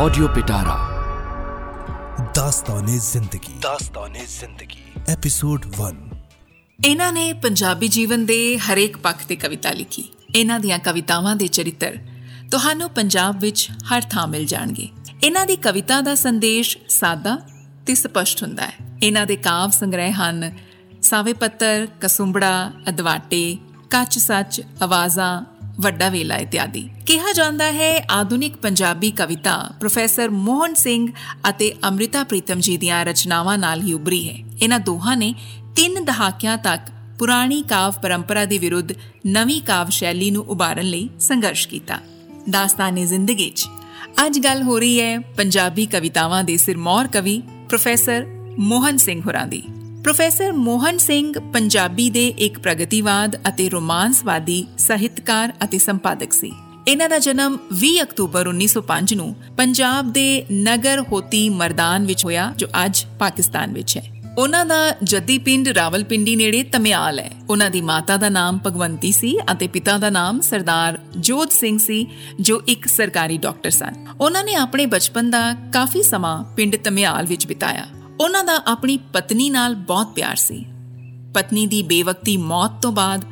Audio पिटारा ਦਾਸਤਾਨੇ ਜ਼ਿੰਦਗੀ ਦਾਸਤਾਨੇ ਜ਼ਿੰਦਗੀ episode 1 ਇਹਨਾਂ ਨੇ ਪੰਜਾਬੀ ਜੀਵਨ ਦੇ ਹਰੇਕ ਪੱਖ ਤੇ ਕਵਿਤਾ ਲਿਖੀ ਇਹਨਾਂ ਦੀਆਂ ਕਵਿਤਾਵਾਂ ਦੇ ਚਰਿੱਤਰ ਤੁਹਾਨੂੰ ਪੰਜਾਬ ਵਿੱਚ ਹਰ ਥਾਂ ਮਿਲ ਜਾਣਗੇ ਇਹਨਾਂ ਦੀ ਕਵਿਤਾ ਦਾ ਸੰਦੇਸ਼ ਸਾਦਾ ਤੇ ਸਪਸ਼ਟ ਹੁੰਦਾ ਹੈ ਇਹਨਾਂ ਦੇ ਕਾਵ ਸੰਗ੍ਰਹਿ ਹਨ ਸਾਵੇ ਪੱਤਰ ਕਸੁੰਬੜਾ ਅਦਵਾਟੇ ਕੱਚ ਸੱਚ ਆਵਾਜ਼ਾਂ ਵੱਡਾ ਵੇਲਾ ਇਤਿਆਦੀ। ਕਿਹਾ ਜਾਂਦਾ ਹੈ, ਆਧੁਨਿਕ ਪੰਜਾਬੀ ਕਵਿਤਾ ਪ੍ਰੋਫੈਸਰ ਮੋਹਨ ਸਿੰਘ ਅਤੇ ਅੰਮ੍ਰਿਤਾ ਪ੍ਰੀਤਮ ਜੀ ਦੀਆਂ ਰਚਨਾਵਾਂ ਨਾਲ ਹੀ ਉਭਰੀ ਹੈ। ਇਹਨਾਂ ਦੋਹਾਂ ਨੇ ਤਿੰਨ ਦਹਾਕਿਆਂ ਤੱਕ ਪੁਰਾਣੀ ਕਾਵ ਪਰੰਪਰਾ ਦੇ ਵਿਰੁੱਧ ਨਵੀਂ ਕਾਵ ਸ਼ੈਲੀ ਨੂੰ ਉਭਾਰਨ ਲਈ ਸੰਘਰਸ਼ ਕੀਤਾ। ਦਾਸਤਾਨੇ ਜ਼ਿੰਦਗੀ 'ਚ ਅੱਜ ਗੱਲ ਹੋ ਰਹੀ ਹੈ ਪੰਜਾਬੀ ਕਵਿਤਾਵਾਂ ਦੇ ਸਿਰਮੌਰ ਕਵੀ ਪ੍ਰੋਫੈਸਰ ਮੋਹਨ ਸਿੰਘ ਹੋਰਾਂ ਦੀ। ਪ੍ਰੋਫੈਸਰ ਮੋਹਨ ਸਿੰਘ ਪੰਜਾਬੀ ਦੇ ਇੱਕ ਪ੍ਰਗਤੀਵਾਦ ਅਤੇ ਰੋਮਾਂਸਵਾਦੀ ਸਾਹਿਤਕਾਰ ਅਤੇ ਸੰਪਾਦਕ ਸੀ। ਇਹਨਾਂ ਦਾ ਜਨਮ 20 ਅਕਤੂਬਰ 1905 ਨੂੰ ਪੰਜਾਬ ਦੇ ਨਗਰ ਹੋਤੀ ਮਰਦਾਨ ਵਿੱਚ ਹੋਇਆ, ਜੋ ਅੱਜ ਪਾਕਿਸਤਾਨ ਵਿੱਚ ਹੈ। ਉਹਨਾਂ ਦਾ ਜੱਦੀ ਪਿੰਡ ਰਾਵਲਪਿੰਡੀ ਨੇੜੇ ਤਮਿਆਲ ਹੈ। ਉਹਨਾਂ ਦੀ ਮਾਤਾ ਦਾ ਨਾਮ ਭਗਵੰਤੀ ਸੀ ਅਤੇ ਪਿਤਾ ਦਾ ਨਾਮ ਸਰਦਾਰ ਜੋਧ ਸਿੰਘ ਸੀ, ਜੋ ਇੱਕ ਸਰਕਾਰੀ ਡਾਕਟਰ ਸਨ। ਉਹਨਾਂ ਨੇ ਆਪਣੇ ਬਚਪਨ ਦਾ ਕਾਫੀ ਸਮਾਂ ਪਿੰਡ ਤਮਿਆਲ ਵਿੱਚ ਬਿਤਾਇਆ। ਉਹਨਾਂ ਦਾ ਆਪਣੀ ਪਤਨੀ ਨਾਲ ਬਹੁਤ ਪਿਆਰ ਸੀ। ਪਤਨੀ ਦੀ ਬੇਵਕਤੀ ਮੌਤ ਤੋਂ ਬਾਅਦ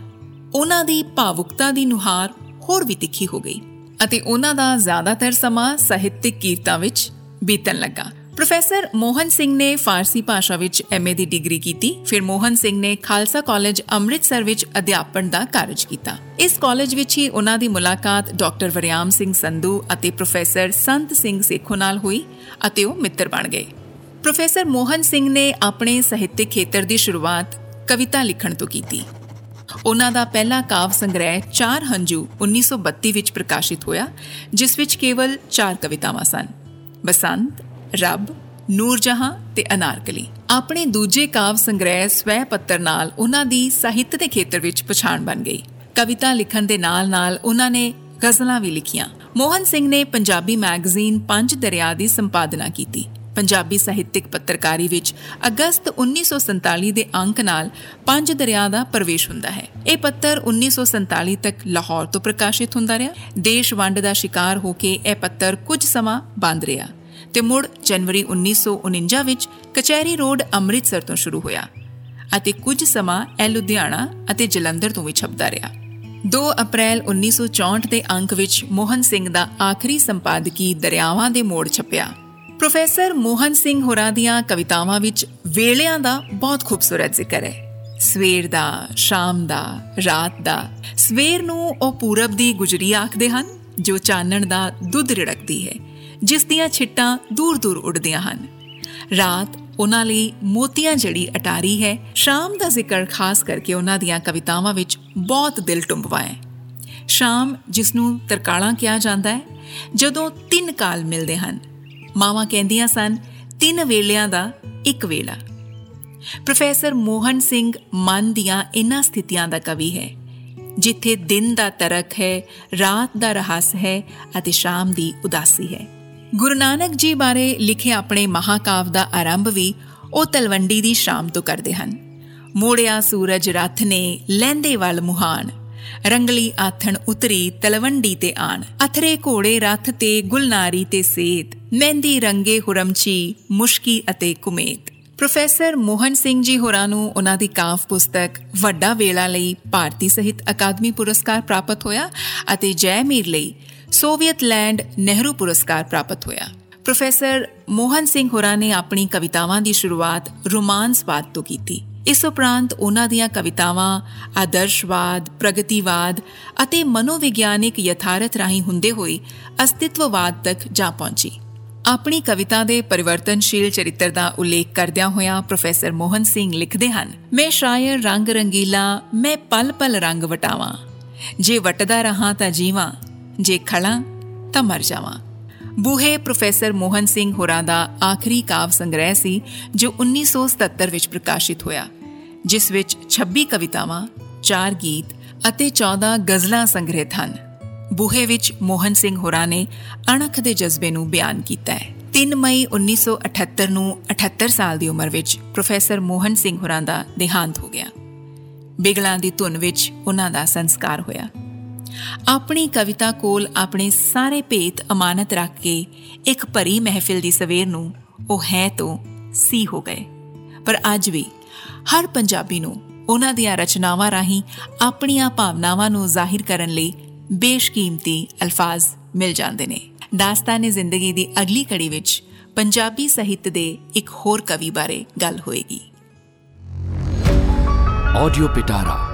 ਉਹਨਾਂ ਦੀ ਭਾਵੁਕਤਾ ਦੀ ਨੁਹਾਰ ਹੋਰ ਵੀ ਤਿੱਖੀ ਹੋ ਗਈ ਅਤੇ ਉਹਨਾਂ ਦਾ ਜ਼ਿਆਦਾਤਰ ਸਮਾਂ ਸਾਹਿਤਿਕ ਕੀਰਤਾਂ ਵਿੱਚ ਬੀਤਣ ਲੱਗਾ। ਪ੍ਰੋਫੈਸਰ ਮੋਹਨ ਸਿੰਘ ਨੇ ਫਾਰਸੀ ਭਾਸ਼ਾ ਵਿੱਚ ਐਮਏ ਦੀ ਡਿਗਰੀ ਕੀਤੀ, ਫਿਰ ਮੋਹਨ ਸਿੰਘ ਨੇ ਖਾਲਸਾ ਕਾਲਜ ਅੰਮ੍ਰਿਤਸਰ ਵਿੱਚ ਅਧਿਆਪਨ ਦਾ ਕਾਰਜ ਕੀਤਾ। ਇਸ ਕਾਲਜ ਵਿੱਚ ਹੀ ਉਹਨਾਂ ਦੀ ਮੁਲਾਕਾਤ ਡਾਕਟਰ ਵਰਿਆਮ ਸਿੰਘ ਸੰਧੂ ਅਤੇ ਪ੍ਰੋਫੈਸਰ ਸੰਤ ਸਿੰਘ ਸੇਖੋ ਨਾਲ ਹੋਈ ਅਤੇ ਉਹ ਮਿੱਤਰ ਬਣ ਗਏ। ਪ੍ਰੋਫੈਸਰ ਮੋਹਨ ਸਿੰਘ ਨੇ ਆਪਣੇ ਸਾਹਿਤਿਕ ਖੇਤਰ ਦੀ ਸ਼ੁਰੂਆਤ ਕਵਿਤਾ ਲਿਖਣ ਤੋਂ ਕੀਤੀ। ਉਹਨਾਂ ਦਾ ਪਹਿਲਾ ਕਾਵ ਸੰਗ੍ਰਹਿ ਚਾਰ ਹੰਝੂ 1932 ਵਿੱਚ ਪ੍ਰਕਾਸ਼ਿਤ ਹੋਇਆ, ਜਿਸ ਵਿੱਚ ਕੇਵਲ ਚਾਰ ਕਵਿਤਾਵਾਂ ਸਨ। ਬਸੰਤ, ਰੱਬ, ਨੂਰਜਹਾਂ ਤੇ ਅਨਾਰਕਲੀ। ਆਪਣੇ ਦੂਜੇ ਕਾਵ ਸੰਗ੍ਰਹਿ ਸਵੈ ਪੱਤਰ ਨਾਲ ਉਹਨਾਂ ਦੀ ਸਾਹਿਤ ਦੇ ਖੇਤਰ ਵਿੱਚ ਪਛਾਣ ਬਣ ਗਈ। ਕਵਿਤਾ ਲਿਖਣ ਦੇ ਨਾਲ-ਨਾਲ ਉਹਨਾਂ ਨੇ ਗਜ਼ਲਾਂ ਵੀ ਲਿਖੀਆਂ। ਮੋਹਨ ਸਿੰਘ ਨੇ ਪੰਜਾਬੀ ਮੈਗਜ਼ੀਨ ਪੰਜ ਦਰਿਆ ਦੀ ਸੰਪਾਦਨਾ ਕੀਤੀ। ਪੰਜਾਬੀ ਸਾਹਿਤਿਕ ਪੱਤਰਕਾਰੀ ਵਿੱਚ ਅਗਸਤ 1947 ਦੇ ਅੰਕ ਨਾਲ ਪੰਜ ਦਰਿਆ ਦਾ ਪ੍ਰਵੇਸ਼ ਹੁੰਦਾ ਹੈ। ਇਹ ਪੱਤਰ 1947 ਤੱਕ ਲਾਹੌਰ ਤੋਂ ਪ੍ਰਕਾਸ਼ਿਤ ਹੁੰਦਾ ਰਿਹਾ। ਦੇਸ਼ ਵੰਡ ਦਾ ਸ਼ਿਕਾਰ ਹੋ ਕੇ ਇਹ ਪੱਤਰ ਕੁਝ ਸਮਾਂ ਬੰਦ ਰਿਹਾ ਤੇ ਮੁੜ ਜਨਵਰੀ 1949 ਵਿੱਚ ਕਚਹਿਰੀ ਰੋਡ ਅੰਮ੍ਰਿਤਸਰ ਤੋਂ ਸ਼ੁਰੂ ਹੋਇਆ ਅਤੇ ਕੁਝ ਸਮਾਂ ਇਹ ਲੁਧਿਆਣਾ ਅਤੇ ਜਲੰਧਰ ਤੋਂ ਵੀ ਛਪਦਾ ਰਿਹਾ। 2 ਅਪ੍ਰੈਲ 1964 ਦੇ ਅੰਕ ਵਿੱਚ ਮੋਹਨ ਸਿੰਘ ਦਾ ਆਖਰੀ ਸੰਪਾਦਕੀ ਦਰਿਆਵਾਂ ਦੇ ਮੋੜ ਛਪਿਆ। ਪ੍ਰੋਫੈਸਰ ਮੋਹਨ ਸਿੰਘ ਹੋਰਾਂ ਦੀਆਂ ਕਵਿਤਾਵਾਂ ਵਿੱਚ ਵੇਲਿਆਂ ਦਾ ਬਹੁਤ ਖੂਬਸੂਰਤ ਜ਼ਿਕਰ ਹੈ। ਸਵੇਰ ਦਾ, ਸ਼ਾਮ ਦਾ, ਰਾਤ ਦਾ। ਸਵੇਰ ਨੂੰ ਉਹ ਪੂਰਬ ਦੀ ਗੁਜਰੀ ਆਖਦੇ ਹਨ, ਜੋ ਚਾਨਣ ਦਾ ਦੁੱਧ ਰਿੜਕਦੀ ਹੈ, ਜਿਸ ਦੀਆਂ ਛਿੱਟਾਂ ਦੂਰ ਦੂਰ ਉੱਡਦੀਆਂ ਹਨ। ਰਾਤ ਉਹਨਾਂ ਲਈ ਮੋਤੀਆਂ ਜੜੀ ਅਟਾਰੀ ਹੈ, ਸ਼ਾਮ ਦਾ ਜ਼ਿਕਰ ਖਾਸ ਕਰਕੇ ਉਹਨਾਂ ਦੀਆਂ ਕਵਿਤਾਵਾਂ ਵਿੱਚ ਬਹੁਤ ਦਿਲ ਟੁੰਬਵਾ ਹੈ। ਸ਼ਾਮ ਜਿਸ ਨੂੰ ਤਰਕਾਲਾ ਕਿਹਾ ਜਾਂਦਾ ਹੈ, ਜਦੋਂ ਤਿੰਨ ਕਾਲ ਮਿਲਦੇ ਹਨ ਮਾਵਾਂ ਕਹਿੰਦੀਆਂ ਸਨ, ਤਿੰਨ ਵੇਲਿਆਂ ਦਾ ਇੱਕ ਵੇਲਾ। ਪ੍ਰੋਫੈਸਰ ਮੋਹਨ ਸਿੰਘ ਮਨ ਦੀਆਂ ਇਨ੍ਹਾਂ ਸਥਿਤੀਆਂ ਦਾ ਕਵੀ ਹੈ, ਜਿੱਥੇ ਦਿਨ ਦਾ ਤਰਕ ਹੈ, ਰਾਤ ਦਾ ਰਹੱਸ ਹੈ ਅਤੇ ਸ਼ਾਮ ਦੀ ਉਦਾਸੀ ਹੈ। ਗੁਰੂ ਨਾਨਕ ਜੀ ਬਾਰੇ ਲਿਖੇ ਆਪਣੇ ਮਹਾਕਾਵ ਦਾ ਆਰੰਭ ਵੀ ਉਹ ਤਲਵੰਡੀ ਦੀ ਸ਼ਾਮ ਤੋਂ ਕਰਦੇ ਹਨ। ਮੋੜਿਆ ਸੂਰਜ ਰਥ ਨੇ ਲੈਂਦੇ ਵੱਲ ਮੁਹਾਨ, ਰੰਗਲੀ ਆਥਣ ਉਤਰੀ ਤਲਵੰਡੀ ਤੇ ਆਣ। ਅਥਰੇ ਘੋੜੇ ਰਥ ਤੇ ਗੁਲਨਾਰੀ ਤੇ ਸੇਤ ਮਹਿੰਦੀ ਰੰਗੇ ਹੁਰਮਚੀ, ਮੁਸ਼ਕੀ ਅਤੇ ਕੁਮੇਤ। ਪ੍ਰੋਫੈਸਰ ਮੋਹਨ ਸਿੰਘ ਜੀ ਹੋਰਾਂ ਨੂੰ ਉਹਨਾਂ ਦੀ ਕਾਵ ਪੁਸਤਕ ਵੱਡਾ ਵੇਲਾ ਲਈ ਭਾਰਤੀ ਸਾਹਿਤ ਅਕਾਦਮੀ ਪੁਰਸਕਾਰ ਪ੍ਰਾਪਤ ਹੋਇਆ ਅਤੇ ਜੈਮੀਰ ਲਈ ਸੋਵੀਅਤ ਲੈਂਡ ਨਹਿਰੂ ਪੁਰਸਕਾਰ ਪ੍ਰਾਪਤ ਹੋਇਆ। ਪ੍ਰੋਫੈਸਰ ਮੋਹਨ ਸਿੰਘ ਹੋਰਾਂ ਨੇ ਆਪਣੀ ਕਵਿਤਾਵਾਂ ਦੀ ਸ਼ੁਰੂਆਤ ਰੋਮਾਂਸਵਾਦ ਤੋਂ ਕੀਤੀ। ਇਸ ਉਪਰੰਤ ਉਹਨਾਂ ਦੀਆਂ ਕਵਿਤਾਵਾਂ ਆਦਰਸ਼ਵਾਦ, ਪ੍ਰਗਤੀਵਾਦ ਅਤੇ ਮਨੋਵਿਗਿਆਨਿਕ ਯਥਾਰਥ ਰਾਹੀਂ ਹੁੰਦੇ ਹੋਏ ਅਸਤਿਤਵਵਾਦ ਤੱਕ ਜਾ ਪਹੁੰਚੀ। ਆਪਣੀ ਕਵਿਤਾ ਦੇ ਪਰਿਵਰਤਨਸ਼ੀਲ ਚਰਿੱਤਰ ਦਾ ਉਲੇਖ ਕਰਦਿਆਂ ਹੋਇਆਂ ਪ੍ਰੋਫੈਸਰ ਮੋਹਨ ਸਿੰਘ ਲਿਖਦੇ ਹਨ, ਮੈਂ ਸ਼ਾਇਰ ਰੰਗ ਰੰਗੀਲਾ, ਮੈਂ ਪਲ ਪਲ ਰੰਗ ਵਟਾਵਾਂ। ਜੇ ਵਟਦਾ ਰਹਾ ਤਾਂ ਜੀਵਾਂ, ਜੇ ਖੜਾ ਤਾਂ ਮਰ ਜਾਵਾਂ। ਬੂਹੇ ਪ੍ਰੋਫੈਸਰ ਮੋਹਨ ਸਿੰਘ ਹੋਰਾਂ ਦਾ ਆਖਰੀ ਕਾਵ ਸੰਗ੍ਰਹਿ ਸੀ, ਜੋ 1977 ਵਿੱਚ ਪ੍ਰਕਾਸ਼ਿਤ ਹੋਇਆ, ਜਿਸ ਵਿੱਚ 26 ਕਵਿਤਾਵਾਂ 4 ਗੀਤ ਅਤੇ 14 ਗਜ਼ਲਾਂ ਸੰਗ੍ਰਹਿਤ ਹਨ। ਬੂਹੇ ਵਿੱਚ ਮੋਹਨ ਸਿੰਘ ਹੋਰਾਂ ਨੇ ਅਣਖ ਦੇ ਜਜ਼ਬੇ ਨੂੰ ਬਿਆਨ ਕੀਤਾ ਹੈ। 3 ਮਈ 1978 ਨੂੰ 78 ਸਾਲ ਦੀ ਉਮਰ ਵਿੱਚ ਪ੍ਰੋਫੈਸਰ ਮੋਹਨ ਸਿੰਘ ਹੋਰਾਂ ਦਾ ਦੇਹਾਂਤ ਹੋ ਗਿਆ। ਬਿਗਲਾਂ ਦੀ ਧੁਨ ਵਿੱਚ ਉਹਨਾਂ ਦਾ ਸੰਸਕਾਰ ਹੋਇਆ। ਆਪਣੀ ਕਵਿਤਾ ਕੋਲ ਆਪਣੇ ਸਾਰੇ ਭੇਤ ਅਮਾਨਤ ਰੱਖ ਕੇ ਇੱਕ ਭਰੀ ਮਹਿਫਿਲ ਦੀ ਸਵੇਰ ਨੂੰ ਉਹ ਹੈ ਤੋਂ ਸੀ ਹੋ ਗਏ। ਪਰ ਅੱਜ ਵੀ ਹਰ ਪੰਜਾਬੀ ਨੂੰ ਉਹਨਾਂ ਦੀਆਂ ਰਚਨਾਵਾਂ ਰਾਹੀਂ ਆਪਣੀਆਂ ਭਾਵਨਾਵਾਂ ਨੂੰ ਜ਼ਾਹਿਰ ਕਰਨ ਲਈ ਬੇਸ਼ਕੀਮਤੀ ਅਲਫਾਜ਼ ਮਿਲ ਜਾਂਦੇ ਨੇ। ਦਾਸਤਾਨੇ ਜ਼ਿੰਦਗੀ ਦੀ ਅਗਲੀ ਕੜੀ ਵਿੱਚ ਪੰਜਾਬੀ ਸਾਹਿਤ ਦੇ ਇੱਕ ਹੋਰ ਕਵੀ ਬਾਰੇ ਗੱਲ ਹੋਏਗੀ। ਆਡੀਓ ਪਿਟਾਰਾ